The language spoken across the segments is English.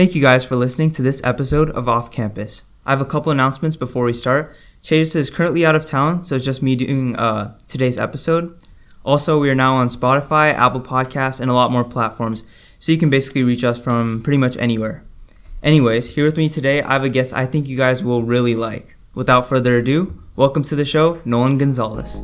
Thank you guys for listening to this episode of Off Campus. I have a couple announcements before we start. Chase is currently out of town, so it's just me doing uh, today's episode. Also, we are now on Spotify, Apple Podcasts, and a lot more platforms, so you can basically reach us from pretty much anywhere. Anyways, here with me today, I have a guest I think you guys will really like. Without further ado, welcome to the show, Nolan Gonzalez.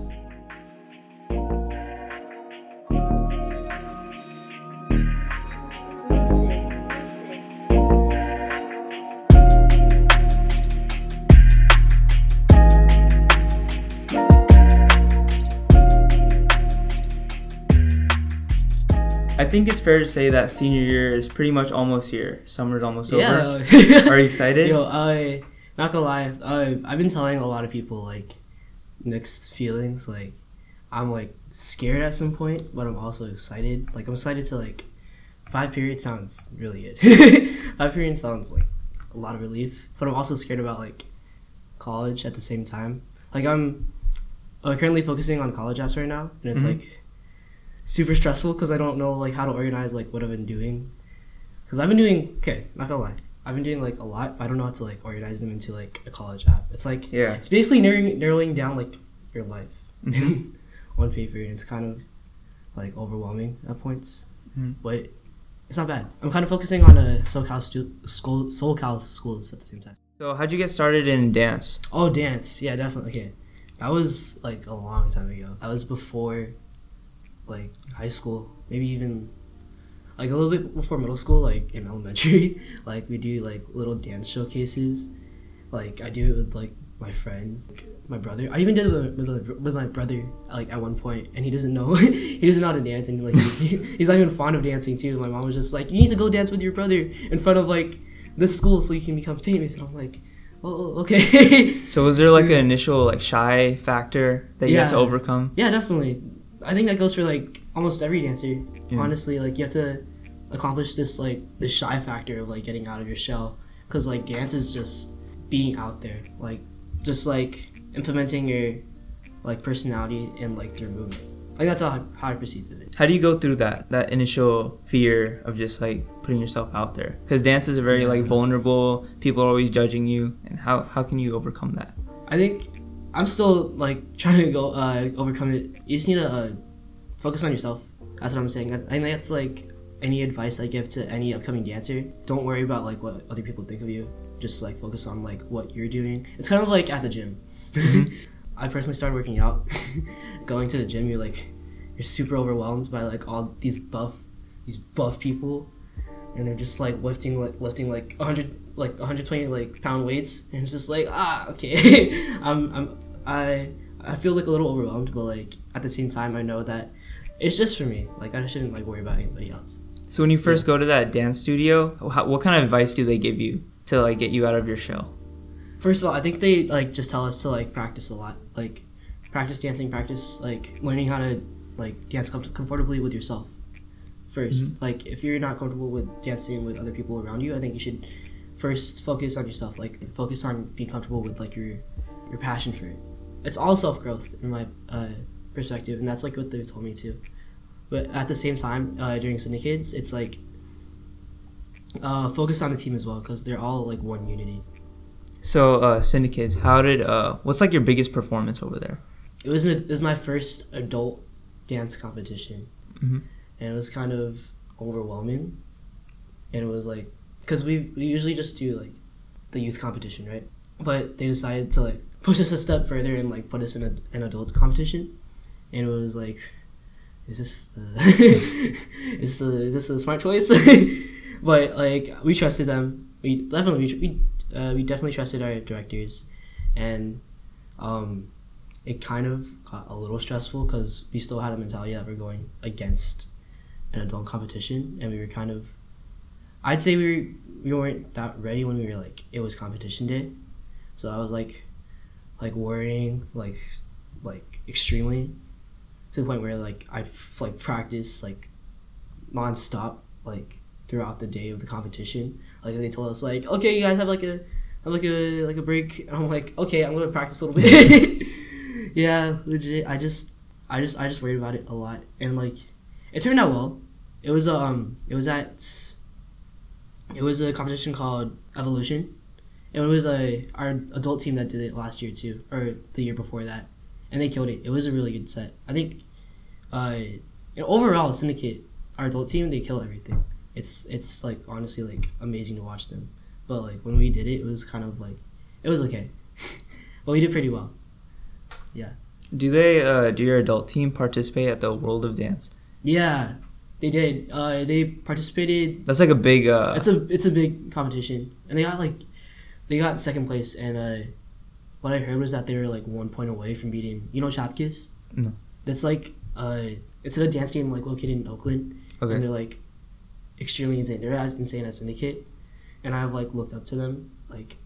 Think it's fair to say that senior year is pretty much almost here. Summer's almost over. Yeah. Are you excited? Yo, I not gonna lie, I I've been telling a lot of people like mixed feelings. Like I'm like scared at some point, but I'm also excited. Like I'm excited to like five period sounds really good. five period sounds like a lot of relief, but I'm also scared about like college at the same time. Like I'm uh, currently focusing on college apps right now, and it's Mhm. like super stressful because I don't know like how to organize like what I've been doing. Because I've been doing okay, not gonna lie, I've been doing like a lot. But I don't know how to like organize them into like a college app. It's like yeah. it's basically narrowing, narrowing down like your life Mhm. on paper, and it's kind of like overwhelming at points. Mhm. But it's not bad. I'm kind of focusing on a SoCal stu- school, SoCal schools at the same time. So, how'd you get started in dance? Oh, dance. Yeah, definitely. Okay. That was like a long time ago. That was before like high school. Maybe even like a little bit before middle school, like in elementary. like we do like little dance showcases. Like I do it with like my friends, like, my brother. I even did it with, with, with my brother like at one point, and he doesn't know he doesn't know how to dance, and like he, he's not even fond of dancing too. My mom was just like, "You need to go dance with your brother in front of like this school so you can become famous," and I'm like, "Oh, oh okay." So, was there like an initial like shy factor that you had to overcome? Yeah, definitely. I think that goes for like almost every dancer. Yeah. Honestly, like you have to accomplish this like the shy factor of like getting out of your shell, because like dance is just being out there, like just like implementing your like personality and like your movement. Like that's how, how I perceive it. How do you go through that that initial fear of just like putting yourself out there? Because dance is a very like mm-hmm. vulnerable. People are always judging you, and how how can you overcome that? I think I'm still like trying to go uh, overcome it. You just need to uh, focus on yourself. That's what I'm saying. I, think that's like any advice I give to any upcoming dancer. Don't worry about like what other people think of you. Just like focus on like what you're doing. It's kind of like at the gym. I personally started working out. Going to the gym, you're like you're super overwhelmed by like all these buff these buff people and they're just like lifting like lifting like 100 like 120 like pound weights and it's just like ah okay i'm i'm i i feel like a little overwhelmed but like at the same time i know that it's just for me. Like i shouldn't like worry about anybody else. So, when you first go to that dance studio, how, what kind of advice do they give you to like get you out of your shell? first of all i think they like just tell us to like practice a lot. Like practice dancing practice like learning how to like dance com- comfortably with yourself 1st mm-hmm. like if you're not comfortable with dancing with other people around you i think you should first focus on yourself like focus on being comfortable with like your your passion for it it's all self-growth in my uh, perspective and that's like what they told me too but at the same time uh, during syndicates it's like uh, focus on the team as well because they're all like one unity So, uh, syndicates, how did uh, what's like your biggest performance over there? it was it was my first adult dance competition, Mhm. and it was kind of overwhelming. And it was like, cause we we usually just do like the youth competition, right? But they decided to like push us a step further and like put us in a, an adult competition, and it was like, is this the is is this a smart choice? but like we trusted them. We definitely we we, uh, we definitely trusted our directors, and um, it kind of got a little stressful because we still had the mentality that we're going against an adult competition, and we were kind of, I'd say we were, we weren't that ready when we were like it was competition day, so I was like, like worrying like, like extremely, to the point where like I like practice like, nonstop like throughout the day of the competition. Like they told us like, okay, you guys have like a have like a like a break, and I'm like, okay, I'm gonna practice a little bit. yeah, legit. I just, I just, I just worried about it a lot, and like, it turned out well. It was um, it was at it was a competition called Evolution. It was a our adult team that did it last year too, or the year before that, and they killed it. It was a really good set. I think, uh, overall Syndicate, our adult team, they kill everything. It's it's like honestly like amazing to watch them. But like when we did it, it was kind of like it was okay, but we did pretty well. Yeah. Do they? Uh, do your adult team participate at the World of Dance? Yeah, they did. Uh, they participated That's like a big. Uh, it's a it's a big competition, and they got like they got second place. And uh, what I heard was that they were like one point away from beating. You know, Chapkiss. No. That's like uh, it's a dance team like located in Oakland, and they're like extremely insane. They're as insane as Syndicate, and I've like looked up to them like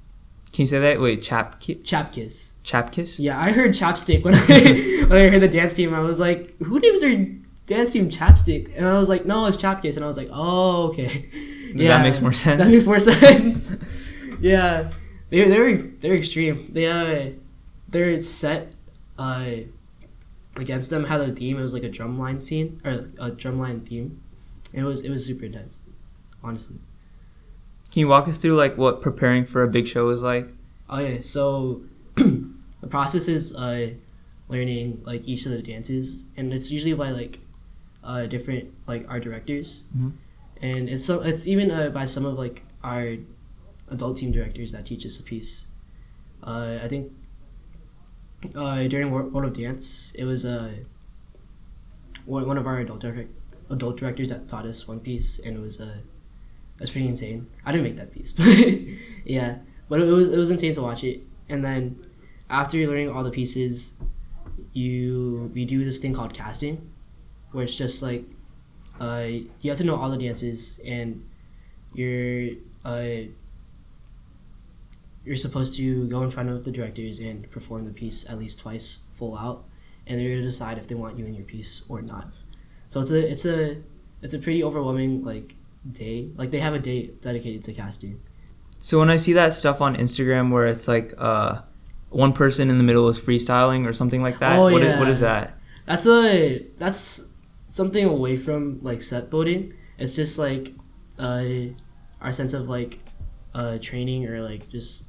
Can you say that? Wait, chap Chapkiss. chapkiss. Yeah, I heard Chapstick when I when I heard the dance team. I was like, who names their dance team Chapstick? And I was like, no, it's Chapkiss. And I was like, oh, okay. yeah, That makes more sense. That makes more sense. Yeah, they're they were they're extreme. They uh their set uh against them had a theme. It was like a drumline scene or a drumline theme. And it was it was super intense, honestly. Can you walk us through like what preparing for a big show is like? Okay, so the process is uh, learning like each of the dances, and it's usually by like uh, different like art directors, Mhm. and it's so it's even uh, by some of like our adult team directors that teach us a piece. Uh, I think uh, during Wor- World of Dance, it was uh, one of our adult adult directors that taught us one piece, and it was uh, was pretty insane. I didn't make that piece, but yeah, but it was it was insane to watch it. And then after learning all the pieces, you we do this thing called casting, where it's just like uh, you have to know all the dances and you're uh, you're supposed to go in front of the directors and perform the piece at least twice full out, and they're gonna decide if they want you in your piece or not. So it's a it's a it's a pretty overwhelming like day. Like they have a day dedicated to casting. So when I see that stuff on Instagram where it's like uh, one person in the middle is freestyling or something like that, Oh, what, is, yeah. what is that? That's a that's something away from like set building. It's just like uh, our sense of like uh, training or like just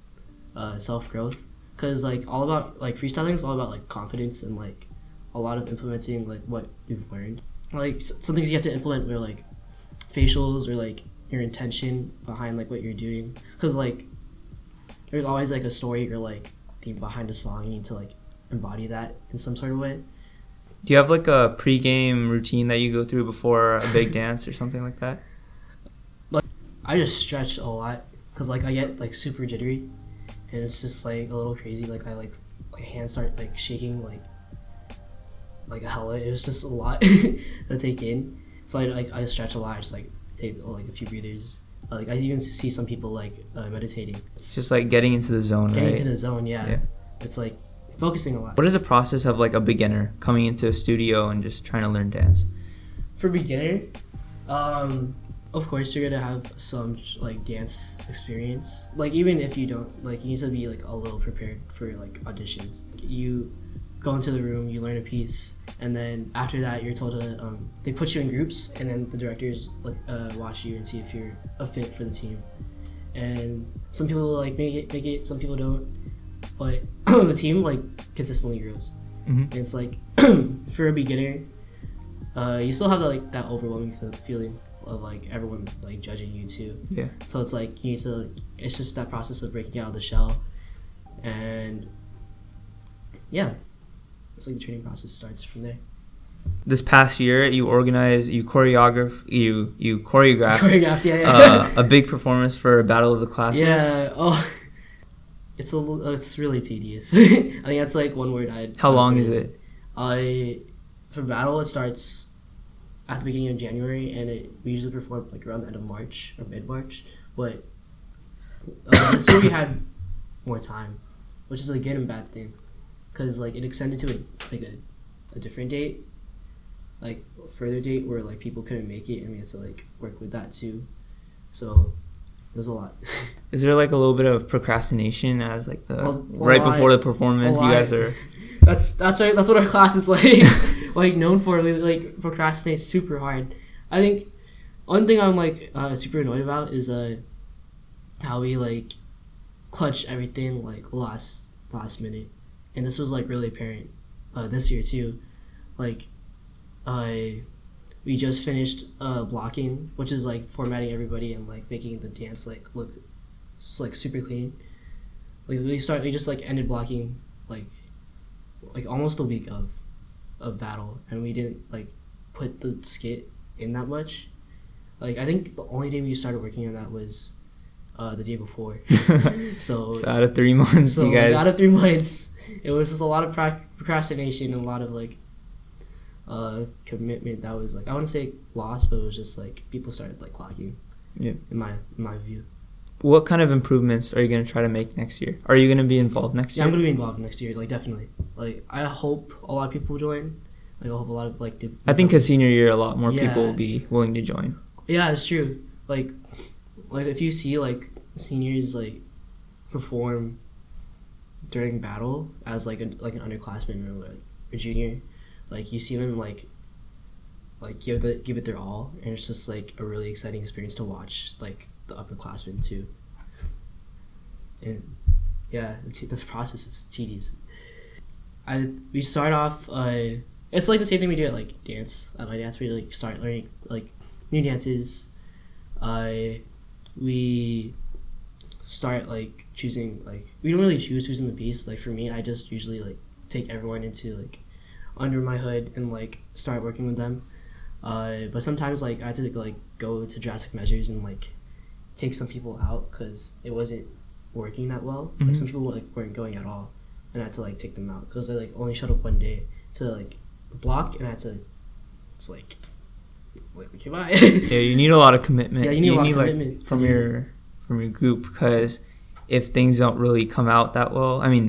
uh, self growth. Cause like all about like freestyling is all about like confidence and like a lot of implementing like what you've learned. Like some things you have to implement were like facials or like your intention behind like what you're doing. Cause like there's always like a story or like theme behind a song. You need to like embody that in some sort of way. Do you have like a pre-game routine that you go through before a big dance or something like that? Like I just stretch a lot because like I get like super jittery, and it's just like a little crazy. Like I like my hands start like shaking like like a hella. It was just a lot to take in. So I like I stretch a lot. I just like take like a few breathers. Like I even see some people like uh, meditating, It's just like getting into the zone, getting right? into the zone. Yeah. Yeah. it's like focusing a lot. What is the process of like a beginner coming into a studio and just trying to learn dance? for beginner, um, of course you're gonna have some like dance experience. Like even if you don't, like you need to be like a little prepared for like auditions. You go into the room, you learn a piece, and then after that you're told to um, they put you in groups, and then the directors like uh, watch you and see if you're a fit for the team. And some people like make it, make it. Some people don't. But the team like consistently grows. Mhm. And it's like for a beginner, uh, you still have that, like that overwhelming feeling of like everyone like judging you too. Yeah. So it's like you need to. It's just that process of breaking out of the shell, and yeah, it's like the training process starts from there. This past year, you organized, you choreograph, you you choreographed Choreographed, yeah, yeah. uh, a big performance for Battle of the Classes. yeah. Oh, it's a. li- It's really tedious. I think that's like one word I'd. How long is it? I for battle it starts at the beginning of January and it we usually perform like around the end of March or mid March. But uh, this year we had more time, which is a good and bad thing, because like it extended to a like a, a different date, like a further date where like people couldn't make it and we had to like work with that too. So it was a lot. Is there like a little bit of procrastination as like the a right before the performance? You guys are That's that's right. That's what our class is like, like known for. We like procrastinate super hard. I think one thing I'm like uh, super annoyed about is uh how we like clutch everything like last last minute, and this was like really apparent uh, this year too. Like, I we just finished uh blocking, which is like formatting everybody and like making the dance like look just like super clean. Like we start we just like ended blocking like like almost a week of of battle and we didn't like put the skit in that much. Like I think the only day we started working on that was uh, the day before. so, So out of three months, so you guys. out of three months, it was just a lot of procrastination and a lot of like uh, commitment that was like I wouldn't say lost, but it was just like people started like clocking. Yeah. In my in my view. What kind of improvements are you gonna try to make next year? Are you gonna be involved next year? Yeah, year? I'm gonna be involved next year. Like definitely. Like I hope a lot of people join. Like I hope a lot of like. the- I think because senior year, a lot more people will be willing to join. Yeah, it's true. Like, like if you see like seniors like perform during battle as like a like an underclassman or like a junior, like you see them like like give the give it their all, and it's just like a really exciting experience to watch like the upperclassmen too. And yeah, this process is tedious. I we start off. Uh, it's like the same thing we do at like dance. At my dance, we like start learning like new dances. I we start like choosing like we don't really choose who's in the piece. Like for me, I just usually like take everyone into like under my hood and like start working with them. Uh, but sometimes like I had to like go to drastic measures and like take some people out because it wasn't working that well. Like Mhm. some people like weren't going at all, and I had to like take them out because they like only showed up one day to like block, and I had to. It's like, wait, okay, bye. Yeah, you need a lot of commitment. Yeah, you need a lot of like, commitment to from your from your group because if things don't really come out that well, I mean,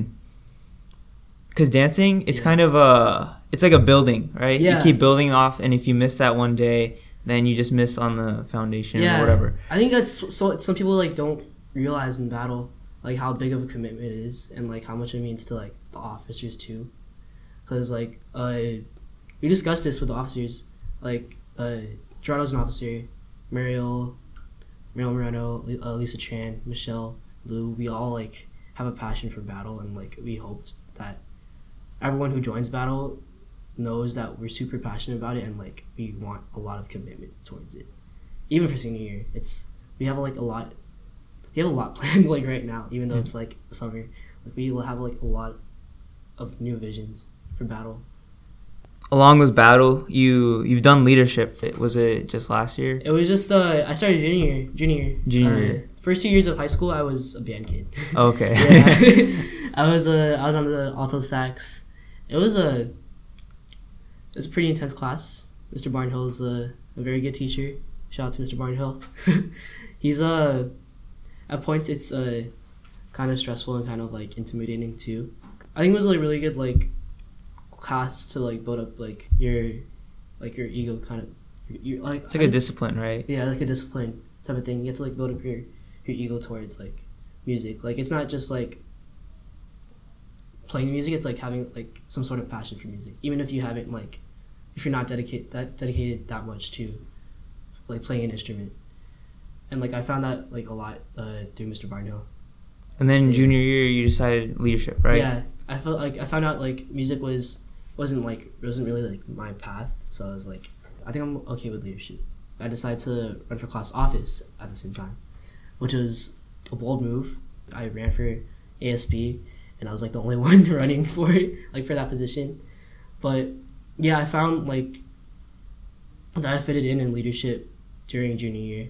because dancing, it's Yeah. kind of a it's like a building, right? Yeah. You keep building off, and if you miss that one day, then you just miss on the foundation Yeah. or whatever. I think that's so. Some people like don't realize in battle like how big of a commitment it is, and like how much it means to like the officers too. Because like uh, we discussed this with the officers. Like uh, Gerardo's an officer, Mariel, Mariel Moreno, uh, Lisa Tran, Michelle, Lou. We all like have a passion for battle, and like we hoped that everyone who joins battle knows that we're super passionate about it, and like we want a lot of commitment towards it even for senior year, it's we have like a lot. We have a lot planned like right now, even though Yeah. it's like summer. Like we will have like a lot of new visions for battle. Along with battle, you you've done leadership. Was it just last year? It was just uh, I started junior junior. Junior Uh. First two years of high school, I was a band kid. Okay. yeah, I was uh, I was on the alto sax. It was a it was a pretty intense class. Mr. Barnhill's a, a very good teacher. Shout out to Mr. Barnhill. He's uh at points it's uh kind of stressful and kind of like intimidating too. I think it was like really good like class to like build up like your like your ego kind of your, like It's like I a discipline, right? yeah, like a discipline type of thing. You get to like build up your your ego towards like music. Like it's not just like playing music. It's like having like some sort of passion for music, even if you haven't like if you're not dedicated that dedicated that much to like playing an instrument. And like I found that like a lot uh, through Mr. Barnhill. And then Yeah. junior year, you decided leadership, right? Yeah, I felt like I found out like music was wasn't like wasn't really like my path. So I was like, I think I'm okay with leadership. I decided to run for class office at the same time, which was a bold move. I ran for ASB, and I was like the only one running for it, like for that position. But yeah, I found like that I fitted in in leadership during junior year.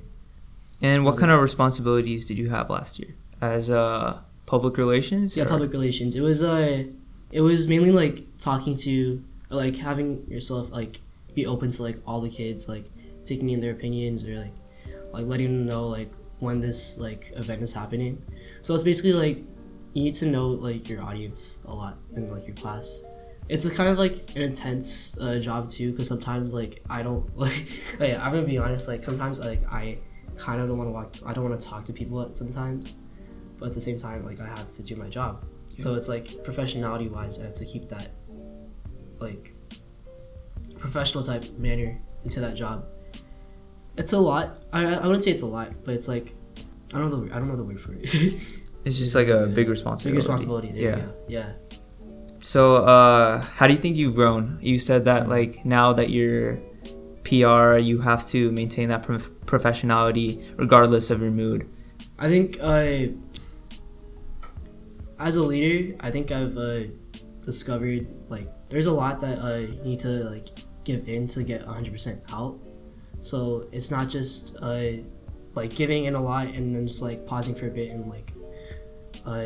And what kind of responsibilities did you have last year as uh, public relations? Yeah, or- public relations. It was uh, it was mainly like talking to, or, like having yourself like be open to like all the kids, like taking in their opinions or like, like letting them know like when this like event is happening. So it's basically like you need to know like your audience a lot in like your class. It's a kind of like an intense uh, job too, because sometimes like I don't like, like I'm gonna be honest, like sometimes like I kind of don't want to walk, I don't want to talk to people at sometimes, but at the same time like I have to do my job. So it's like professionality wise, I have to keep that like professional type manner into that job. it's a lot. I I wouldn't say it's a lot, but it's like I don't know the I don't know the word for it. It's just like a big Big responsibility. responsibility. There Yeah. yeah. So, uh, how do you think you've grown? You said that like now that you're PR, you have to maintain that prof- professionality regardless of your mood. I think I, as a leader, I think I've uh, discovered like there's a lot that I need to like give in to get 100% out. So it's not just uh, like giving in a lot and then just like pausing for a bit and like uh,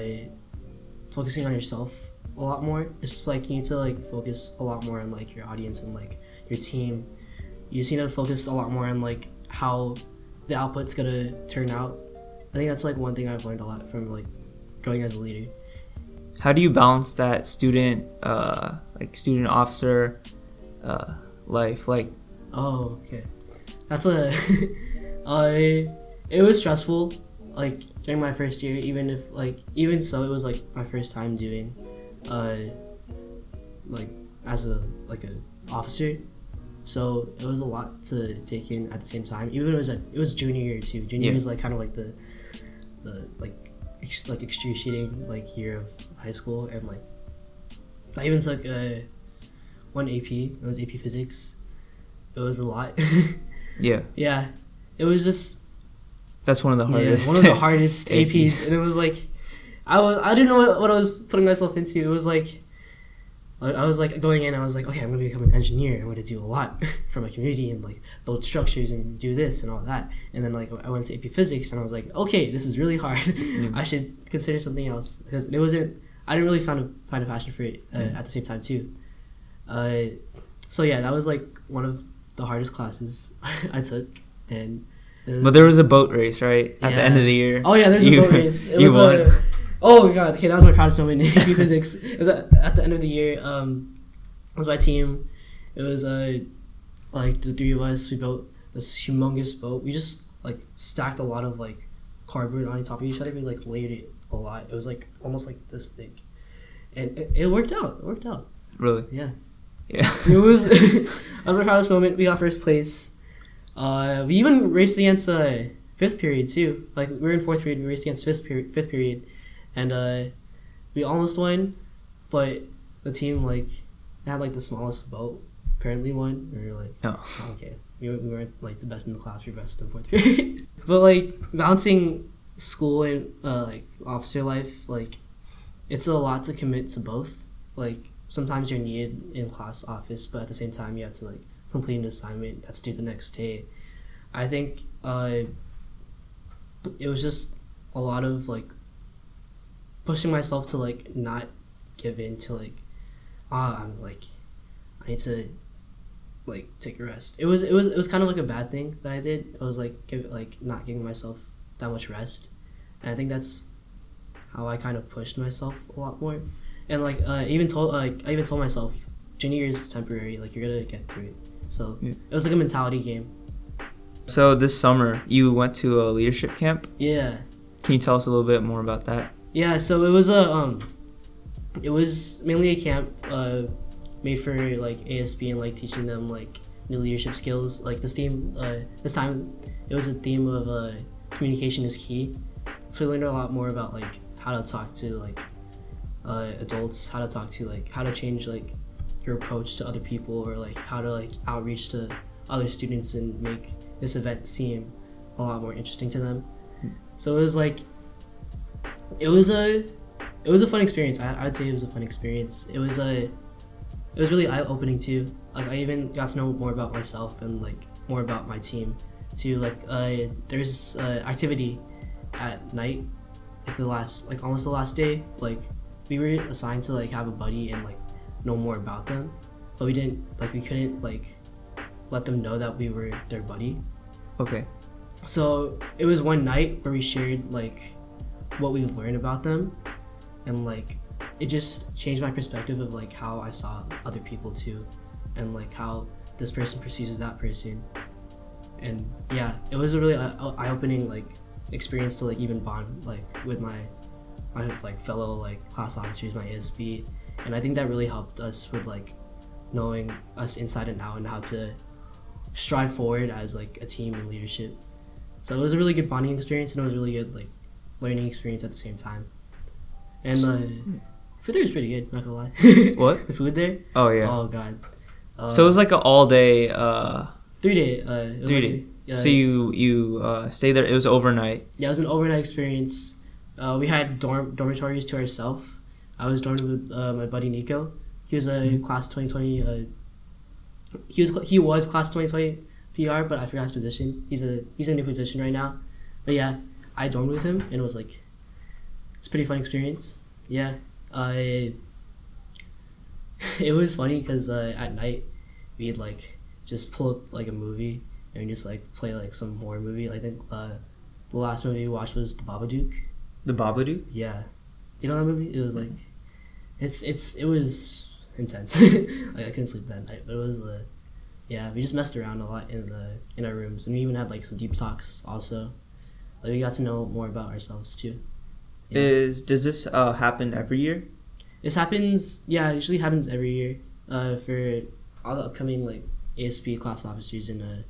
focusing on yourself a lot more. It's like you need to like focus a lot more on like your audience and like your team. You just need to focus a lot more on like how the output's gonna turn out. I think that's like one thing I've learned a lot from like growing as a leader. How do you balance that student, uh, like student officer, uh, life? Like, Oh, okay. That's a. I. It was stressful, like during my first year. Even if like even so, it was like my first time doing, uh, like as a like a officer. So it was a lot to take in at the same time. Even it was a, it was junior year too. Junior Yeah. year is like kind of like the, the like ex, like excruciating like year of high school and like. I even took uh, one AP. It was AP Physics. It was a lot. yeah, yeah, it was just that's one of the hardest. yeah, one of the hardest APs. And it was like, I was I didn't know what, what I was putting myself into. It was like, I was like going in. I was like, okay, I'm gonna become an engineer. I'm gonna do a lot for my community and like build structures and do this and all that. And then like I went to AP Physics and I was like, okay, this is really hard. I should consider something else because it wasn't. I didn't really find a find a passion for it uh, Mm. at the same time too. Uh, so yeah, that was like one of the hardest classes I took, and. But there was a boat race, right? At the end of the year. Oh yeah, there's You- a boat race. It you was won. A, oh my god, okay, that was my proudest moment in physics. It was at, at the end of the year. Um, it was my team. It was uh, like the three of us. We built this humongous boat. We just like stacked a lot of like cardboard on top of each other. We like layered it a lot. It was like almost like this thick, and it, it worked out. It worked out. Really? Yeah. Yeah. It was that was my proudest moment. We got first place. Uh, we even raced against uh, fifth period too. Like we were in fourth period, we raced against fifth period, fifth period, and uh, we almost won, but the team like had like the smallest boat apparently won. We were like, Oh. okay, we, we weren't like the best in the class. We were best in fourth period. but like balancing school and uh, like officer life, like it's a lot to commit to both. Like sometimes you're needed in class office, but at the same time you have to like complete an assignment that's due the next day. I think uh, it was just a lot of like pushing myself to like not give in to like ah I'm like I need to like take a rest. It was it was it was kind of like a bad thing that I did. It was like give like not giving myself that much rest, and I think that's how I kind of pushed myself a lot more. And like uh, I even told like I even told myself junior year is temporary. Like you're gonna get through it. So Yeah. it was like a mentality game. So this summer you went to a leadership camp. Yeah. Can you tell us a little bit more about that? Yeah, so it was a um, it was mainly a camp uh, made for like ASB and like teaching them like new leadership skills. Like this theme, uh, this time it was a theme of uh, communication is key. So we learned a lot more about like how to talk to like uh, adults, how to talk to like how to change like your approach to other people or like how to like outreach to other students and make this event seem a lot more interesting to them. So it was like it was a it was a fun experience. I, I'd say it was a fun experience. It was a it was really eye opening too. Like I even got to know more about myself and like more about my team too. Like uh, there's this uh, activity at night, like the last like almost the last day. Like we were assigned to like have a buddy and like know more about them, but we didn't like we couldn't like let them know that we were their buddy. Okay. So it was one night where we shared like what we've learned about them, and like it just changed my perspective of like how I saw other people too, and like how this person perceives that person, and yeah, it was a really uh, uh, eye opening like experience to like even bond like with my my like fellow like class officers, my ASB, and I think that really helped us with like knowing us inside and out and how to strive forward as like a team and leadership. So it was a really good bonding experience, and it was a really good like learning experience at the same time. And uh, food there was pretty good. Not gonna lie. What? The food there? Oh yeah. Oh god. Uh, so it was like an all day. Uh, three day. Uh, Three like- day. Yeah, so you you uh, stay there. It was overnight. yeah, it was an overnight experience. Uh, we had dorm dormitories to ourselves. I was dormed with uh, my buddy Nico. He was a Mm-hmm. class twenty twenty. Uh, he was he was class twenty twenty PR, but I forgot his position. He's a he's in a new position right now. But yeah, I dormed with him and it was like it's a pretty fun experience. Yeah, I. it was funny because uh, at night we'd like just pull up like a movie and we just like play like some horror movie. I think uh, the last movie we watched was The Babadook. The Babadook. Yeah, do you know that movie? It was like, it's it's it was intense. like I couldn't sleep that night, but it was uh, yeah. We just messed around a lot in the in our rooms, and we even had like some deep talks also. Like we got to know more about ourselves too. Yeah. Is does this uh, happen every year? This happens, yeah. It usually happens every year. Uh, for all the upcoming like ASB class officers and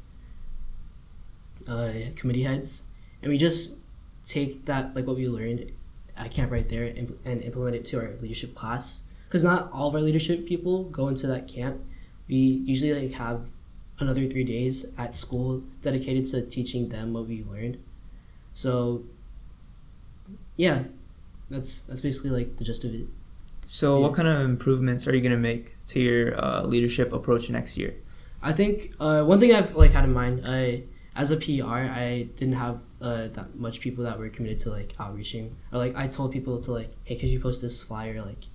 uh, uh, committee heads, and we just take that like what we learned at camp right there and, and implement it to our leadership class. Because not all of our leadership people go into that camp. We usually like have another three days at school dedicated to teaching them what we learned. So, yeah, that's that's basically like the gist of it. So Yeah. what kind of improvements are you gonna make to your uh, leadership approach next year? I think uh, one thing I've like had in mind, I as a PR, I didn't have uh, that much people that were committed to like outreaching or like I told people to like, hey, could you post this flyer like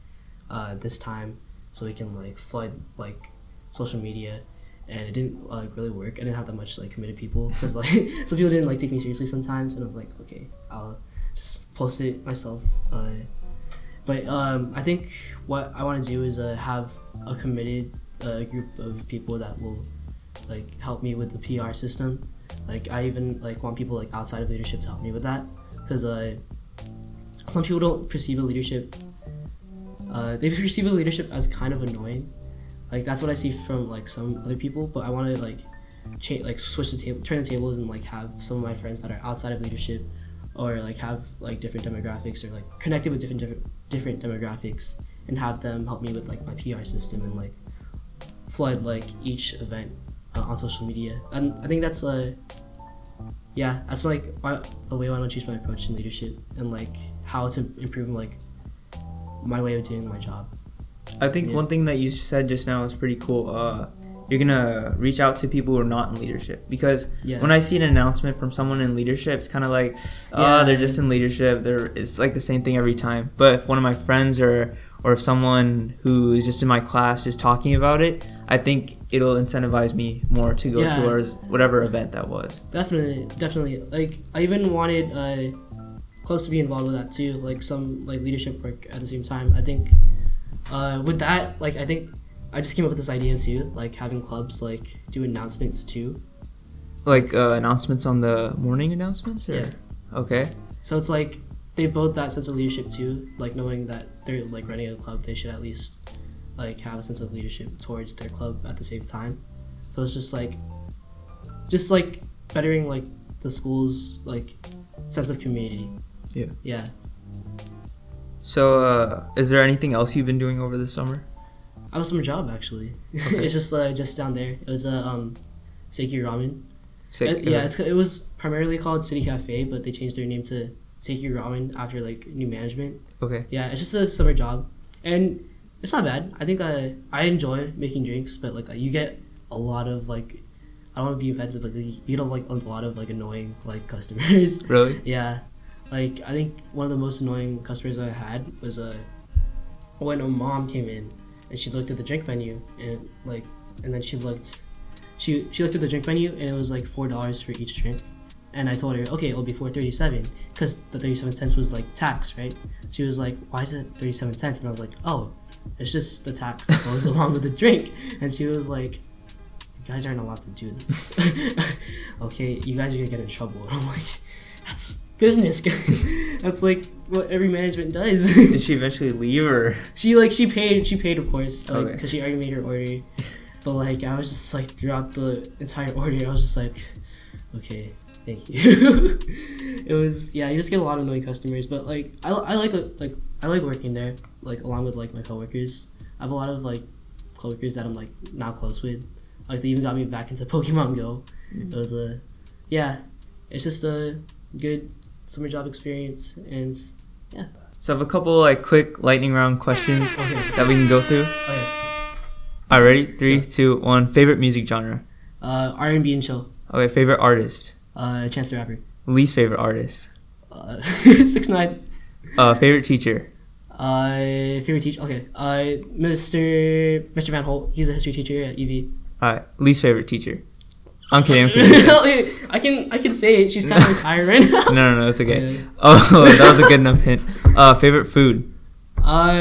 uh, this time so we can like flood like social media, and it didn't like really work. I didn't have that much like committed people because like some people didn't like take me seriously sometimes, and I was like, okay, I'll just post it myself. Uh, but um, I think what I want to do is uh, have a committed uh, group of people that will like help me with the PR system. Like I even like want people like outside of leadership to help me with that because uh, some people don't perceive a leadership. Uh, they perceive a leadership as kind of annoying. Like that's what I see from like some other people. But I want to like change, like switch the table, turn the tables, and like have some of my friends that are outside of leadership, or like have like different demographics, or like connected with different different, different demographics, and have them help me with like my PR system and like flood like each event uh, on social media. And I think that's uh yeah, that's like why, the way I want to change my approach in leadership and like how to improve like my way of doing my job. I think Yeah. one thing that you said just now is pretty cool. Uh, you're gonna reach out to people who are not in leadership because Yeah. when I see an announcement from someone in leadership, it's kind of like, oh, Yeah. they're just in leadership. They're it's like the same thing every time. But if one of my friends or or if someone who is just in my class is talking about it, I think it'll incentivize me more to go Yeah. towards whatever event that was. Definitely, definitely. Like I even wanted uh, close to be involved with that too, like some like leadership work at the same time. I think uh, with that, like I think I just came up with this idea too, like having clubs like do announcements too. Like uh, announcements on the morning announcements, or Yeah. okay, So it's like they both that sense of leadership too, like knowing that they're like running a club, they should at least like have a sense of leadership towards their club at the same time. So it's just like just like bettering like the school's like sense of community. Yeah. Yeah. So, uh, is there anything else you've been doing over the summer? I have a summer job actually. Okay. it's just uh, just down there. It was a um, Seiki Ramen. Say- Uh, yeah, it's, it was primarily called City Cafe, but they changed their name to Seiki Ramen after like new management. okay. Yeah, it's just a summer job, and it's not bad. I think I I enjoy making drinks, but like you get a lot of like I don't want to be offensive, but you get a, like a lot of like annoying like customers. Really? yeah, like I think one of the most annoying customers I had was uh, when a mom came in and she looked at the drink menu and like and then she looked she she looked at the drink menu and it was like four dollars for each drink and i told her okay it'll be 437 because the 37 cents was like tax right she was like why is it 37 cents and i was like oh it's just the tax that goes along with the drink. And she was like you guys aren't allowed to do this. Okay you guys are gonna get in trouble. And i'm like that's business that's like what every management does. Did she eventually leave, or? She like she paid she paid of course like Okay. because she already made her order. But like I was just like throughout the entire order, I was just like, okay, thank you. it was yeah, you just get a lot of annoying customers, but like I, I like like I like working there, like along with like my coworkers. I have a lot of like coworkers that I'm like now close with. Like they even got me back into Pokemon Go. It was a yeah, it's just a good summer job experience and yeah. So I have a couple like quick lightning round questions okay. that we can go through. okay. All right, ready? Three, two, one. Favorite music genre. Uh, R and B and chill. Okay, favorite artist. Uh, Chance the Rapper. Least favorite artist. Uh, six nine. Uh, favorite teacher. Uh, favorite teacher. Okay. Uh, Mr. Mr. Van Holt. He's a history teacher at UV. All right, least favorite teacher. I'm kidding. I'm kidding. I can I can say it. She's kind of retired right now. no, no, no, it's okay. Oh, that was a good enough hint. Uh, favorite food. Uh,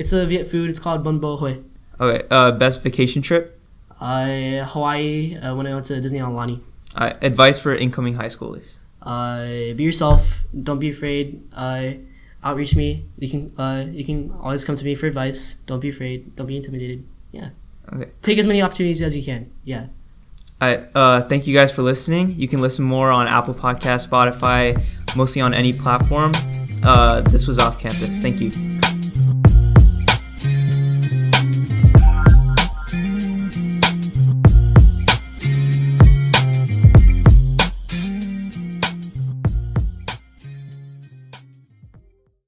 it's a Viet food. It's called Bun Bo Hue. Okay. Uh, best vacation trip. Uh, Hawaii. Uh, when I went to Disney on Lani. Uh, advice for incoming high schoolers. Uh, be yourself. Don't be afraid. Uh, outreach me. You can uh, you can always come to me for advice. Don't be afraid. Don't be intimidated. Yeah. Okay. Take as many opportunities as you can. Yeah. All right. Uh, thank you guys for listening. You can listen more on Apple Podcast, Spotify, mostly on any platform. Uh, this was off campus. Thank you.